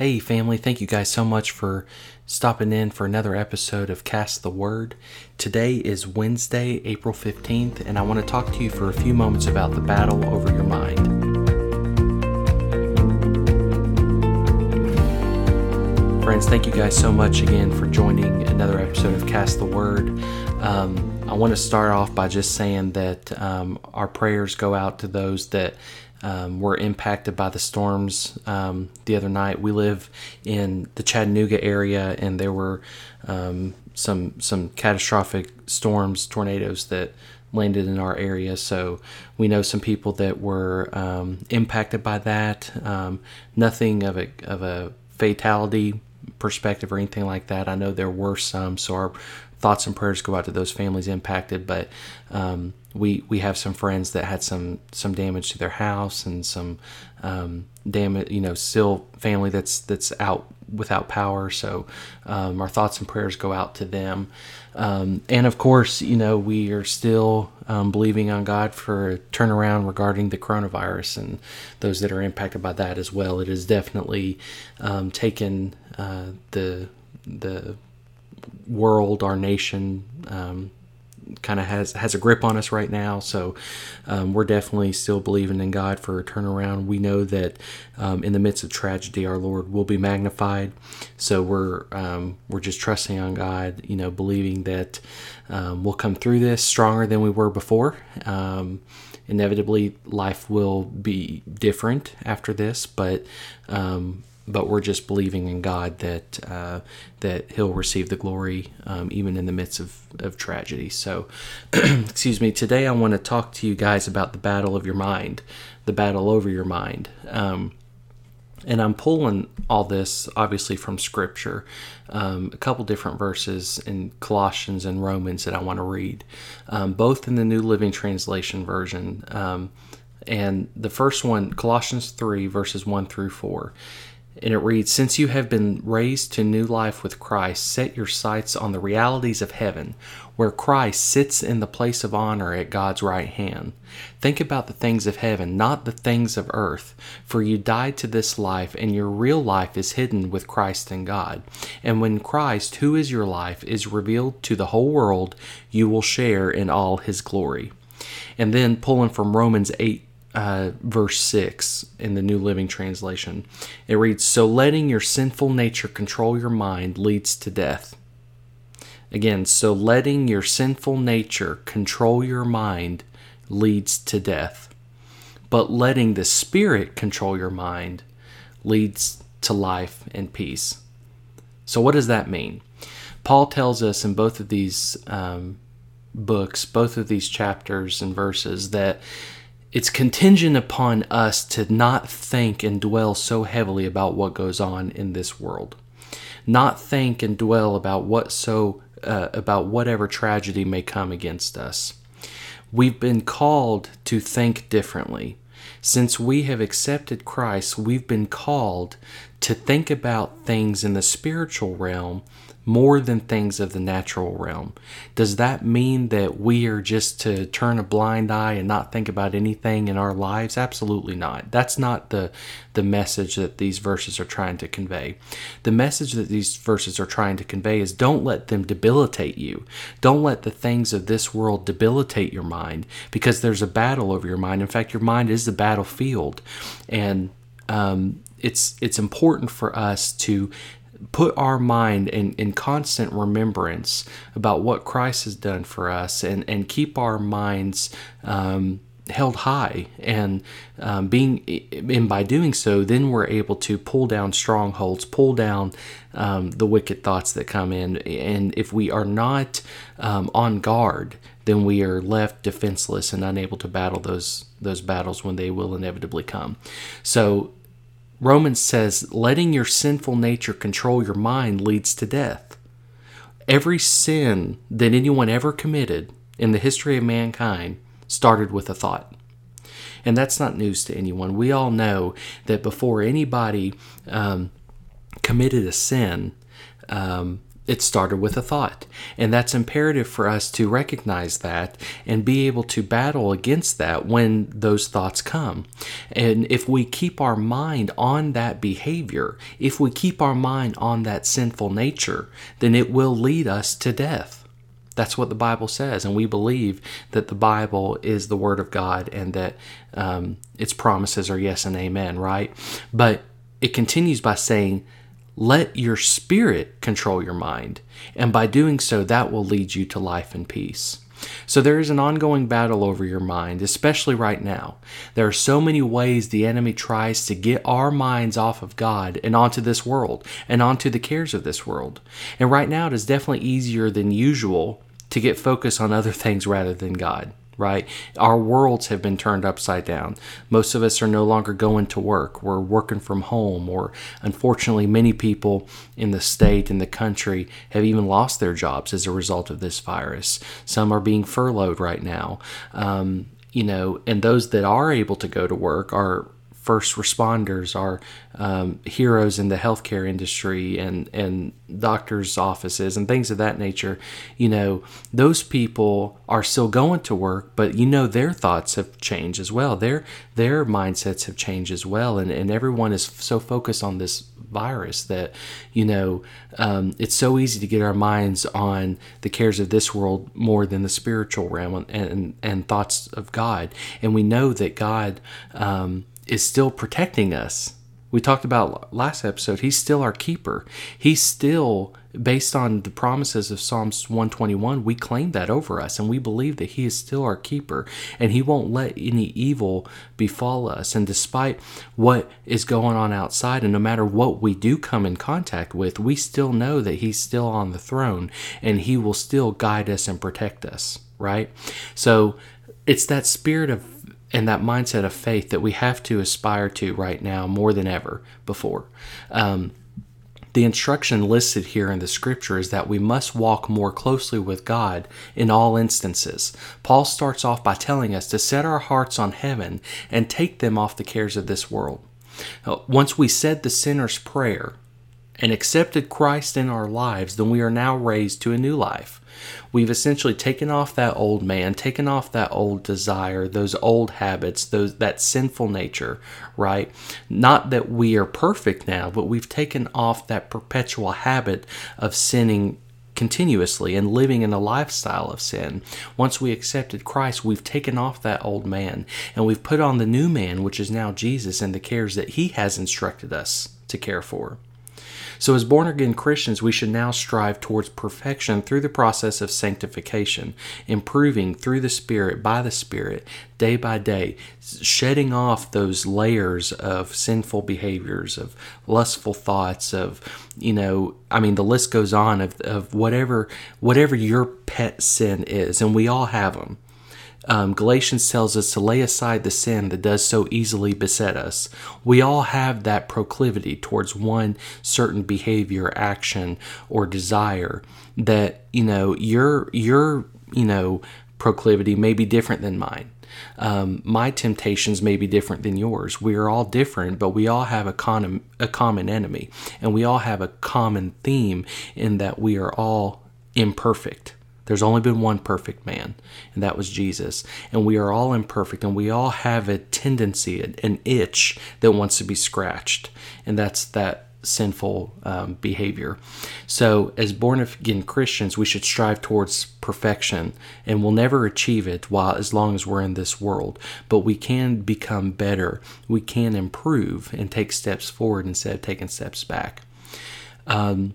Hey, family, thank you guys so much for stopping in for another episode of Cast the Word. Today is Wednesday, April 15th, and I want to talk to you for a few moments about the battle over your mind. Friends, thank you guys so much again for joining another episode of Cast the Word. Um, I want to start off by just saying that um, our prayers go out to those that um, were impacted by the storms um, the other night. We live in the Chattanooga area, and there were um, some some catastrophic storms, tornadoes that landed in our area. So we know some people that were um, impacted by that. Um, nothing of a of a fatality perspective or anything like that. I know there were some, so our thoughts and prayers go out to those families impacted. But um, we we have some friends that had some some damage to their house and some um, damage, you know, still family that's that's out without power. So um, our thoughts and prayers go out to them. Um, and of course, you know, we are still um, believing on God for a turnaround regarding the coronavirus and those that are impacted by that as well. It has definitely um, taken uh, the the world, our nation, um, kind of has has a grip on us right now. So um, we're definitely still believing in God for a turnaround. We know that um, in the midst of tragedy, our Lord will be magnified. So we're um, we're just trusting on God. You know, believing that um, we'll come through this stronger than we were before. Um, inevitably, life will be different after this, but um, but we're just believing in God that uh, that He'll receive the glory um, even in the midst of, of tragedy. So, excuse me. Today, I want to talk to you guys about the battle of your mind, the battle over your mind. Um, and I'm pulling all this obviously from Scripture, um, a couple different verses in Colossians and Romans that I want to read, um, both in the New Living Translation version. Um, and the first one, Colossians 3, verses 1 through 4 and it reads Since you have been raised to new life with Christ, set your sights on the realities of heaven, where Christ sits in the place of honor at God's right hand. Think about the things of heaven, not the things of earth, for you died to this life, and your real life is hidden with Christ in God. And when Christ, who is your life, is revealed to the whole world, you will share in all his glory. And then pulling from Romans 8 uh, verse 6 in the New Living Translation. It reads So letting your sinful nature control your mind leads to death. Again, so letting your sinful nature control your mind leads to death. But letting the Spirit control your mind leads to life and peace. So, what does that mean? Paul tells us in both of these um, books, both of these chapters and verses, that it's contingent upon us to not think and dwell so heavily about what goes on in this world. Not think and dwell about what so uh, about whatever tragedy may come against us. We've been called to think differently. Since we have accepted Christ we've been called to think about things in the spiritual realm more than things of the natural realm. Does that mean that we are just to turn a blind eye and not think about anything in our lives? Absolutely not. That's not the the message that these verses are trying to convey. The message that these verses are trying to convey is don't let them debilitate you. Don't let the things of this world debilitate your mind because there's a battle over your mind. In fact, your mind is the battlefield. And um, it's it's important for us to put our mind in, in constant remembrance about what Christ has done for us and, and keep our minds um, held high. And um, being and by doing so then we're able to pull down strongholds pull down um, the wicked thoughts that come in. And if we are not um, on guard then we are left defenseless and unable to battle those those battles when they will inevitably come. So Romans says, letting your sinful nature control your mind leads to death. Every sin that anyone ever committed in the history of mankind started with a thought. And that's not news to anyone. We all know that before anybody um, committed a sin, um, it started with a thought. And that's imperative for us to recognize that and be able to battle against that when those thoughts come. And if we keep our mind on that behavior, if we keep our mind on that sinful nature, then it will lead us to death. That's what the Bible says. And we believe that the Bible is the Word of God and that um, its promises are yes and amen, right? But it continues by saying, let your spirit control your mind, and by doing so, that will lead you to life and peace. So there is an ongoing battle over your mind, especially right now. There are so many ways the enemy tries to get our minds off of God and onto this world and onto the cares of this world. And right now, it is definitely easier than usual to get focused on other things rather than God right? Our worlds have been turned upside down. Most of us are no longer going to work. We're working from home, or unfortunately, many people in the state and the country have even lost their jobs as a result of this virus. Some are being furloughed right now. Um, you know, and those that are able to go to work are first responders, our um, heroes in the healthcare industry and, and doctors' offices and things of that nature, you know, those people are still going to work, but you know their thoughts have changed as well. Their their mindsets have changed as well, and, and everyone is so focused on this virus that you know um, it's so easy to get our minds on the cares of this world more than the spiritual realm and and, and thoughts of God, and we know that God. Um, is still protecting us. We talked about last episode, he's still our keeper. He's still, based on the promises of Psalms 121, we claim that over us and we believe that he is still our keeper and he won't let any evil befall us. And despite what is going on outside, and no matter what we do come in contact with, we still know that he's still on the throne and he will still guide us and protect us, right? So it's that spirit of and that mindset of faith that we have to aspire to right now more than ever before. Um, the instruction listed here in the scripture is that we must walk more closely with God in all instances. Paul starts off by telling us to set our hearts on heaven and take them off the cares of this world. Once we said the sinner's prayer and accepted Christ in our lives, then we are now raised to a new life. We've essentially taken off that old man, taken off that old desire, those old habits, those that sinful nature, right? Not that we are perfect now, but we've taken off that perpetual habit of sinning continuously and living in a lifestyle of sin. Once we accepted Christ, we've taken off that old man and we've put on the new man, which is now Jesus and the cares that he has instructed us to care for. So, as born again Christians, we should now strive towards perfection through the process of sanctification, improving through the Spirit, by the Spirit, day by day, shedding off those layers of sinful behaviors, of lustful thoughts, of, you know, I mean, the list goes on of, of whatever, whatever your pet sin is, and we all have them. Um, Galatians tells us to lay aside the sin that does so easily beset us. We all have that proclivity towards one certain behavior, action, or desire that, you know, your, your, you know, proclivity may be different than mine. Um, my temptations may be different than yours. We are all different, but we all have a, con- a common enemy, and we all have a common theme in that we are all imperfect. There's only been one perfect man, and that was Jesus. And we are all imperfect, and we all have a tendency, an itch that wants to be scratched, and that's that sinful um, behavior. So, as born again Christians, we should strive towards perfection, and we'll never achieve it while as long as we're in this world. But we can become better. We can improve and take steps forward instead of taking steps back. Um,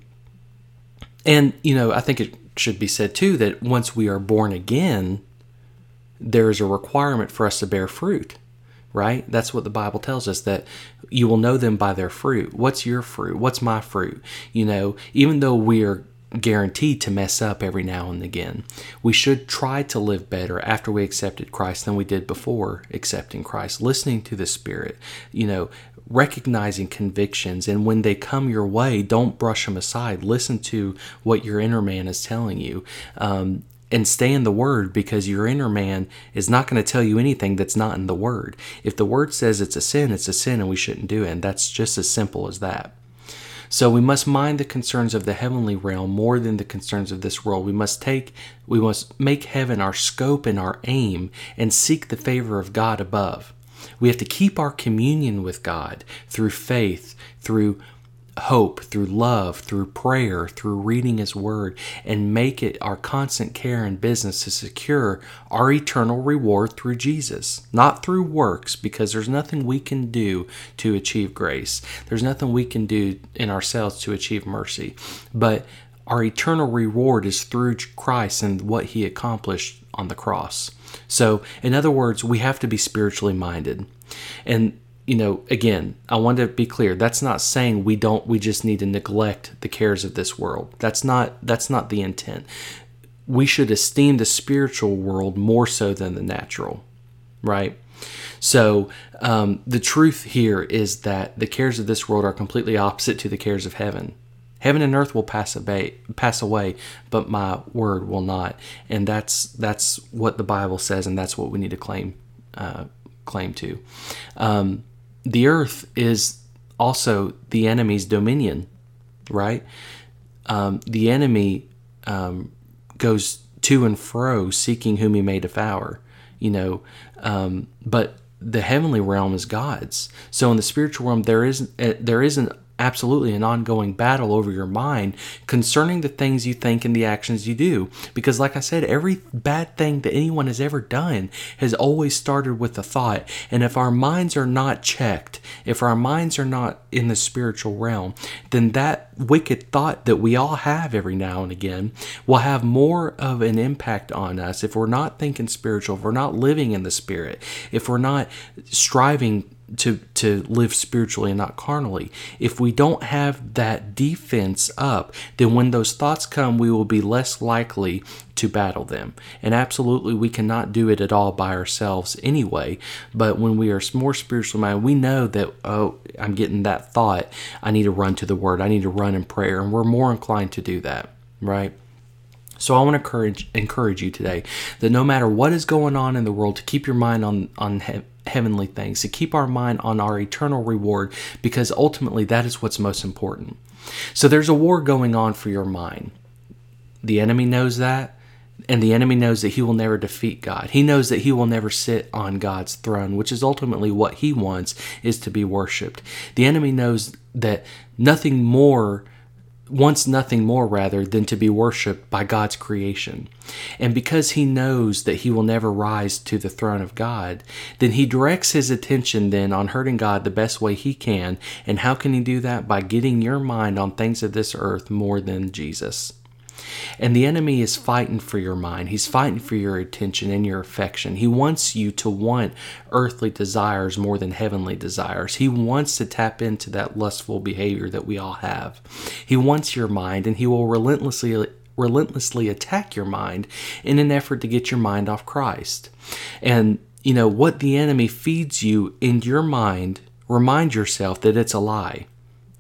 and you know, I think it should be said too that once we are born again, there is a requirement for us to bear fruit, right? That's what the Bible tells us that you will know them by their fruit. What's your fruit? What's my fruit? You know, even though we are guaranteed to mess up every now and again, we should try to live better after we accepted Christ than we did before accepting Christ, listening to the Spirit, you know, recognizing convictions and when they come your way don't brush them aside listen to what your inner man is telling you um, and stay in the word because your inner man is not going to tell you anything that's not in the word if the word says it's a sin it's a sin and we shouldn't do it and that's just as simple as that So we must mind the concerns of the heavenly realm more than the concerns of this world. We must take we must make heaven our scope and our aim and seek the favor of God above. We have to keep our communion with God through faith, through hope, through love, through prayer, through reading His Word, and make it our constant care and business to secure our eternal reward through Jesus, not through works, because there's nothing we can do to achieve grace. There's nothing we can do in ourselves to achieve mercy. But our eternal reward is through Christ and what He accomplished on the cross. So, in other words, we have to be spiritually minded. And you know, again, I want to be clear. That's not saying we don't we just need to neglect the cares of this world. That's not that's not the intent. We should esteem the spiritual world more so than the natural, right? So um, the truth here is that the cares of this world are completely opposite to the cares of heaven. Heaven and earth will pass away, pass away, but my word will not. And that's that's what the Bible says, and that's what we need to claim uh, claim to. Um, the earth is also the enemy's dominion, right? Um, the enemy um, goes to and fro seeking whom he may devour, you know, um, but the heavenly realm is God's. So in the spiritual realm, there is uh, there isn't absolutely an ongoing battle over your mind concerning the things you think and the actions you do. Because, like I said, every bad thing that anyone has ever done has always started with a thought. And if our minds are not checked, if our minds are not in the spiritual realm, then that wicked thought that we all have every now and again will have more of an impact on us if we're not thinking spiritual, if we're not living in the spirit, if we're not striving to to live spiritually and not carnally. If we don't have that defense up, then when those thoughts come, we will be less likely to battle them. And absolutely, we cannot do it at all by ourselves anyway. But when we are more spiritually minded, we know that oh, I'm getting that thought. I need to run to the Word. I need to run in prayer, and we're more inclined to do that, right? So I want to encourage encourage you today that no matter what is going on in the world, to keep your mind on on heavenly things, to keep our mind on our eternal reward, because ultimately that is what's most important. So there's a war going on for your mind. The enemy knows that, and the enemy knows that he will never defeat God. He knows that he will never sit on God's throne, which is ultimately what he wants is to be worshiped. The enemy knows that nothing more wants nothing more rather than to be worshiped by God's creation. And because he knows that he will never rise to the throne of God, then he directs his attention then on hurting God the best way he can. And how can he do that? By getting your mind on things of this earth more than Jesus. And the enemy is fighting for your mind. He's fighting for your attention and your affection. He wants you to want earthly desires more than heavenly desires. He wants to tap into that lustful behavior that we all have. He wants your mind and he will relentlessly relentlessly attack your mind in an effort to get your mind off Christ. And you know what the enemy feeds you in your mind, remind yourself that it's a lie.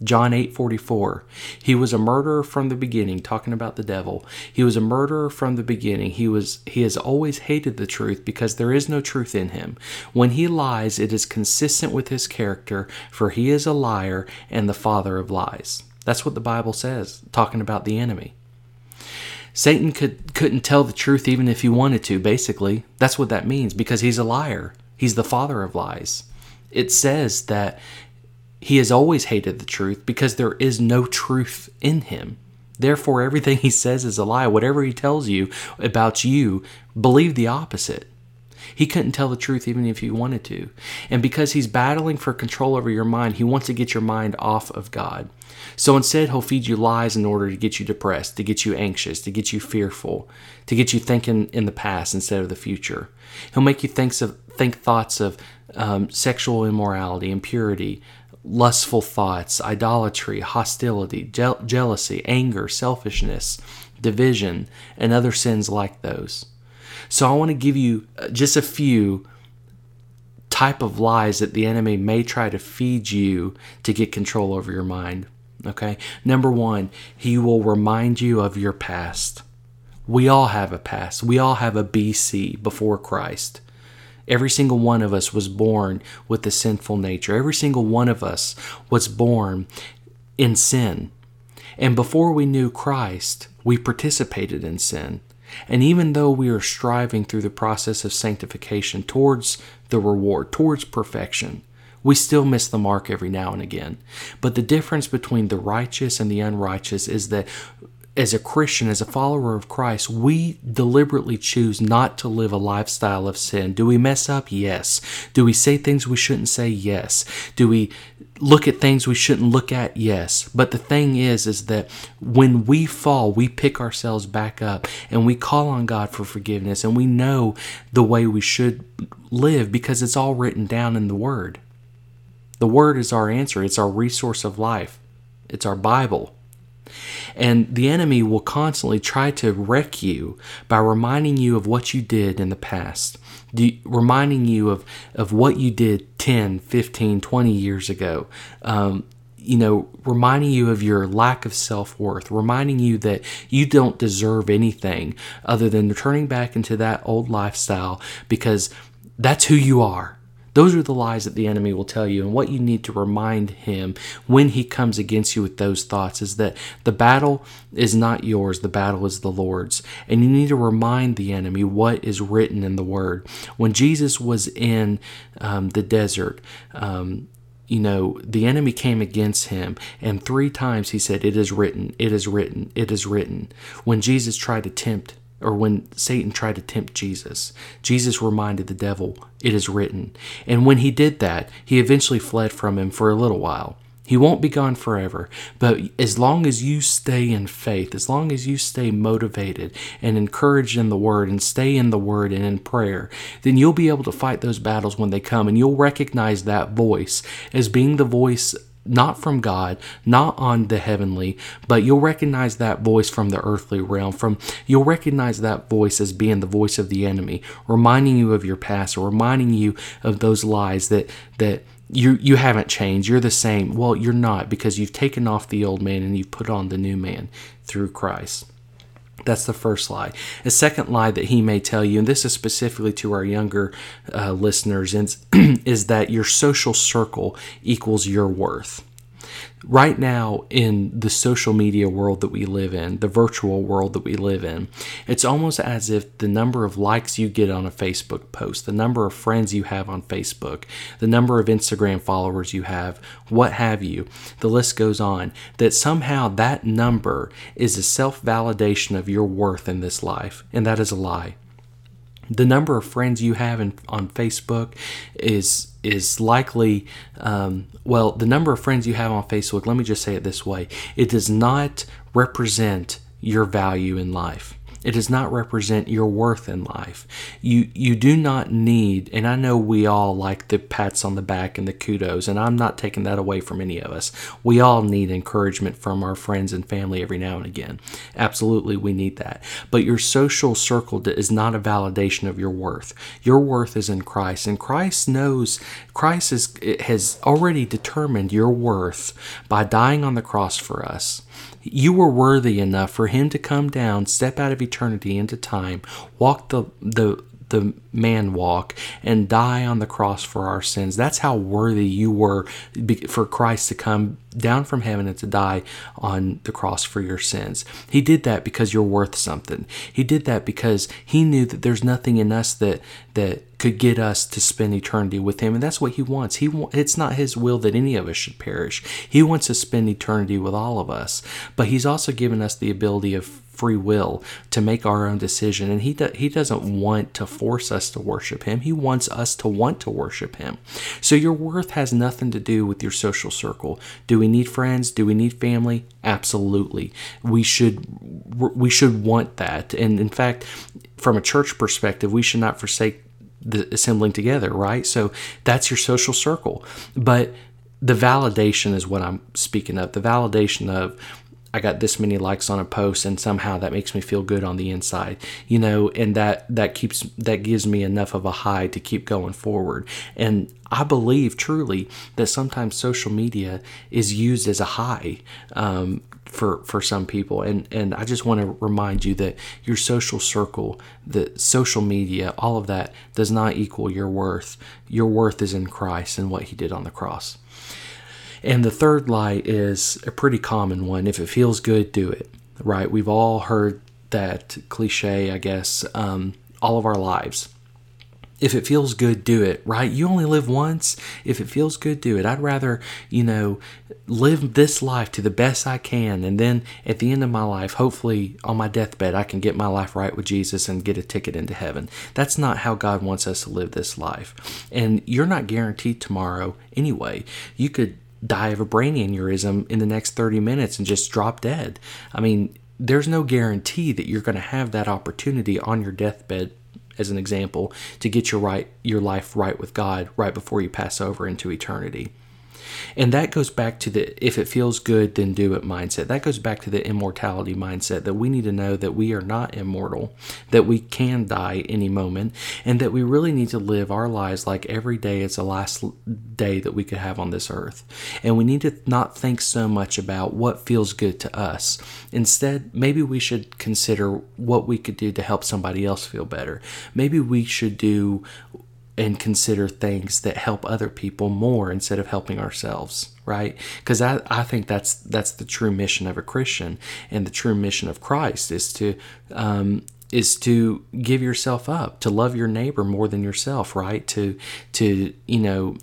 John 8:44 He was a murderer from the beginning talking about the devil. He was a murderer from the beginning. He was he has always hated the truth because there is no truth in him. When he lies it is consistent with his character for he is a liar and the father of lies. That's what the bible says talking about the enemy. Satan could couldn't tell the truth even if he wanted to basically. That's what that means because he's a liar. He's the father of lies. It says that he has always hated the truth because there is no truth in him. Therefore, everything he says is a lie. Whatever he tells you about you, believe the opposite. He couldn't tell the truth even if he wanted to. And because he's battling for control over your mind, he wants to get your mind off of God. So instead, he'll feed you lies in order to get you depressed, to get you anxious, to get you fearful, to get you thinking in the past instead of the future. He'll make you think of think thoughts of um, sexual immorality, impurity, lustful thoughts, idolatry, hostility, je- jealousy, anger, selfishness, division, and other sins like those. So I want to give you uh, just a few type of lies that the enemy may try to feed you to get control over your mind. Okay? Number 1, he will remind you of your past. We all have a past. We all have a BC before Christ. Every single one of us was born with the sinful nature. Every single one of us was born in sin. And before we knew Christ, we participated in sin. And even though we are striving through the process of sanctification towards the reward, towards perfection, we still miss the mark every now and again. But the difference between the righteous and the unrighteous is that as a Christian, as a follower of Christ, we deliberately choose not to live a lifestyle of sin. Do we mess up? Yes. Do we say things we shouldn't say? Yes. Do we look at things we shouldn't look at? Yes. But the thing is, is that when we fall, we pick ourselves back up and we call on God for forgiveness and we know the way we should live because it's all written down in the Word. The Word is our answer, it's our resource of life, it's our Bible. And the enemy will constantly try to wreck you by reminding you of what you did in the past, reminding you of, of what you did 10, 15, 20 years ago. Um, you know, reminding you of your lack of self worth, reminding you that you don't deserve anything other than turning back into that old lifestyle because that's who you are. Those are the lies that the enemy will tell you. And what you need to remind him when he comes against you with those thoughts is that the battle is not yours, the battle is the Lord's. And you need to remind the enemy what is written in the Word. When Jesus was in um, the desert, um, you know, the enemy came against him, and three times he said, It is written, it is written, it is written. When Jesus tried to tempt or when Satan tried to tempt Jesus, Jesus reminded the devil, It is written. And when he did that, he eventually fled from him for a little while. He won't be gone forever, but as long as you stay in faith, as long as you stay motivated and encouraged in the Word and stay in the Word and in prayer, then you'll be able to fight those battles when they come and you'll recognize that voice as being the voice not from God, not on the heavenly, but you'll recognize that voice from the earthly realm. From you'll recognize that voice as being the voice of the enemy, reminding you of your past or reminding you of those lies that that you you haven't changed. You're the same. Well, you're not because you've taken off the old man and you've put on the new man through Christ. That's the first lie. A second lie that he may tell you, and this is specifically to our younger uh, listeners, is, is that your social circle equals your worth right now in the social media world that we live in, the virtual world that we live in, it's almost as if the number of likes you get on a Facebook post, the number of friends you have on Facebook, the number of Instagram followers you have, what have you, the list goes on, that somehow that number is a self validation of your worth in this life. And that is a lie the number of friends you have in, on Facebook is is likely um, well the number of friends you have on Facebook let me just say it this way it does not represent your value in life it does not represent your worth in life. You you do not need, and I know we all like the pats on the back and the kudos, and I'm not taking that away from any of us. We all need encouragement from our friends and family every now and again. Absolutely, we need that. But your social circle is not a validation of your worth. Your worth is in Christ, and Christ knows. Christ is, has already determined your worth by dying on the cross for us. You were worthy enough for him to come down, step out of eternity into time, walk the, the, the man walk and die on the cross for our sins. That's how worthy you were for Christ to come down from heaven and to die on the cross for your sins. He did that because you're worth something. He did that because he knew that there's nothing in us that that could get us to spend eternity with him and that's what he wants. He it's not his will that any of us should perish. He wants to spend eternity with all of us. But he's also given us the ability of free will to make our own decision. And he do, he doesn't want to force us to worship him. He wants us to want to worship him. So your worth has nothing to do with your social circle. Do we need friends? Do we need family? Absolutely. We should we should want that. And in fact from a church perspective we should not forsake the assembling together right? So that's your social circle. But the validation is what I'm speaking of. The validation of I got this many likes on a post and somehow that makes me feel good on the inside you know and that that keeps that gives me enough of a high to keep going forward. And I believe truly that sometimes social media is used as a high um, for for some people. And and I just want to remind you that your social circle the social media all of that does not equal your worth. Your worth is in Christ and what he did on the cross And the third lie is a pretty common one. If it feels good, do it. Right? We've all heard that cliche, I guess, um, all of our lives. If it feels good, do it, right? You only live once. If it feels good, do it. I'd rather, you know, live this life to the best I can. And then at the end of my life, hopefully on my deathbed, I can get my life right with Jesus and get a ticket into heaven. That's not how God wants us to live this life. And you're not guaranteed tomorrow anyway. You could die of a brain aneurysm in the next 30 minutes and just drop dead. I mean, there's no guarantee that you're going to have that opportunity on your deathbed as an example to get your right your life right with God right before you pass over into eternity. And that goes back to the if it feels good, then do it mindset. That goes back to the immortality mindset that we need to know that we are not immortal, that we can die any moment, and that we really need to live our lives like every day is the last day that we could have on this earth. And we need to not think so much about what feels good to us. Instead, maybe we should consider what we could do to help somebody else feel better. Maybe we should do and consider things that help other people more instead of helping ourselves right? Because I, I think that's that's the true mission of a christian. And the true mission of christ is to um, is to give yourself up to love your neighbor more than yourself right? To to you know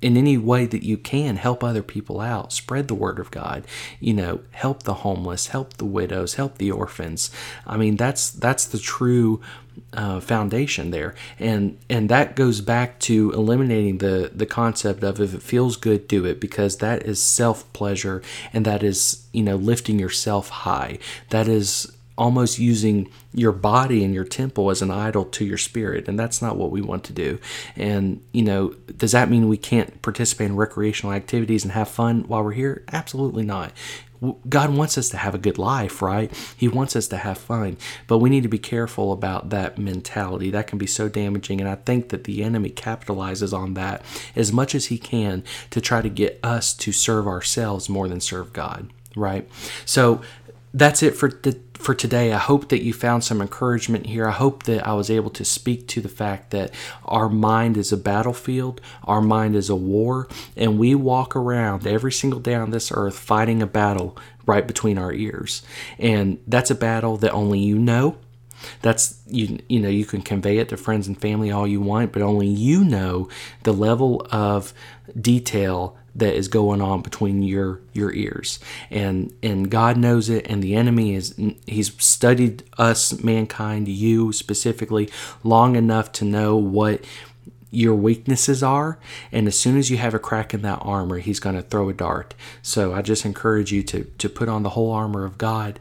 in any way that you can help other people out. Spread the word of god. You know help the homeless help the widows help the orphans. I mean that's that's the true uh, foundation there. And and that goes back to eliminating the the concept of if it feels good do it because that is self pleasure and that is you know lifting yourself high. That is almost using your body and your temple as an idol to your spirit and that's not what we want to do and you know does that mean we can't participate in recreational activities and have fun while we're here absolutely not God wants us to have a good life, right? He wants us to have fun, but we need to be careful about that mentality. That can be so damaging, and I think that the enemy capitalizes on that as much as he can to try to get us to serve ourselves more than serve God, right? So that's it for the for today. I hope that you found some encouragement here. I hope that I was able to speak to the fact that our mind is a battlefield, our mind is a war, and we walk around every single day on this earth fighting a battle right between our ears. And that's a battle that only you know. That's you you know you can convey it to friends and family all you want, but only you know the level of detail that is going on between your your ears. And and God knows it and the enemy is he's studied us mankind you specifically long enough to know what your weaknesses are and as soon as you have a crack in that armor he's going to throw a dart so i just encourage you to to put on the whole armor of god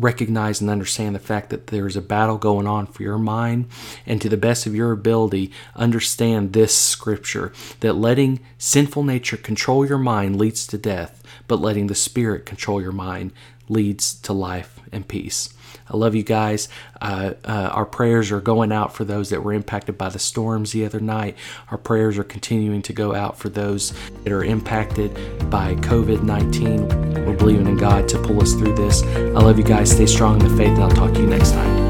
recognize and understand the fact that there is a battle going on for your mind, and to the best of your ability, understand this scripture that letting sinful nature control your mind leads to death, but letting the Spirit control your mind leads to life and peace. I love you guys. Uh, uh, our prayers are going out for those that were impacted by the storms the other night. Our prayers are continuing to go out for those that are impacted by COVID 19. We're believing in God to pull us through this. I love you guys. Stay strong in the faith, and I'll talk to you next time.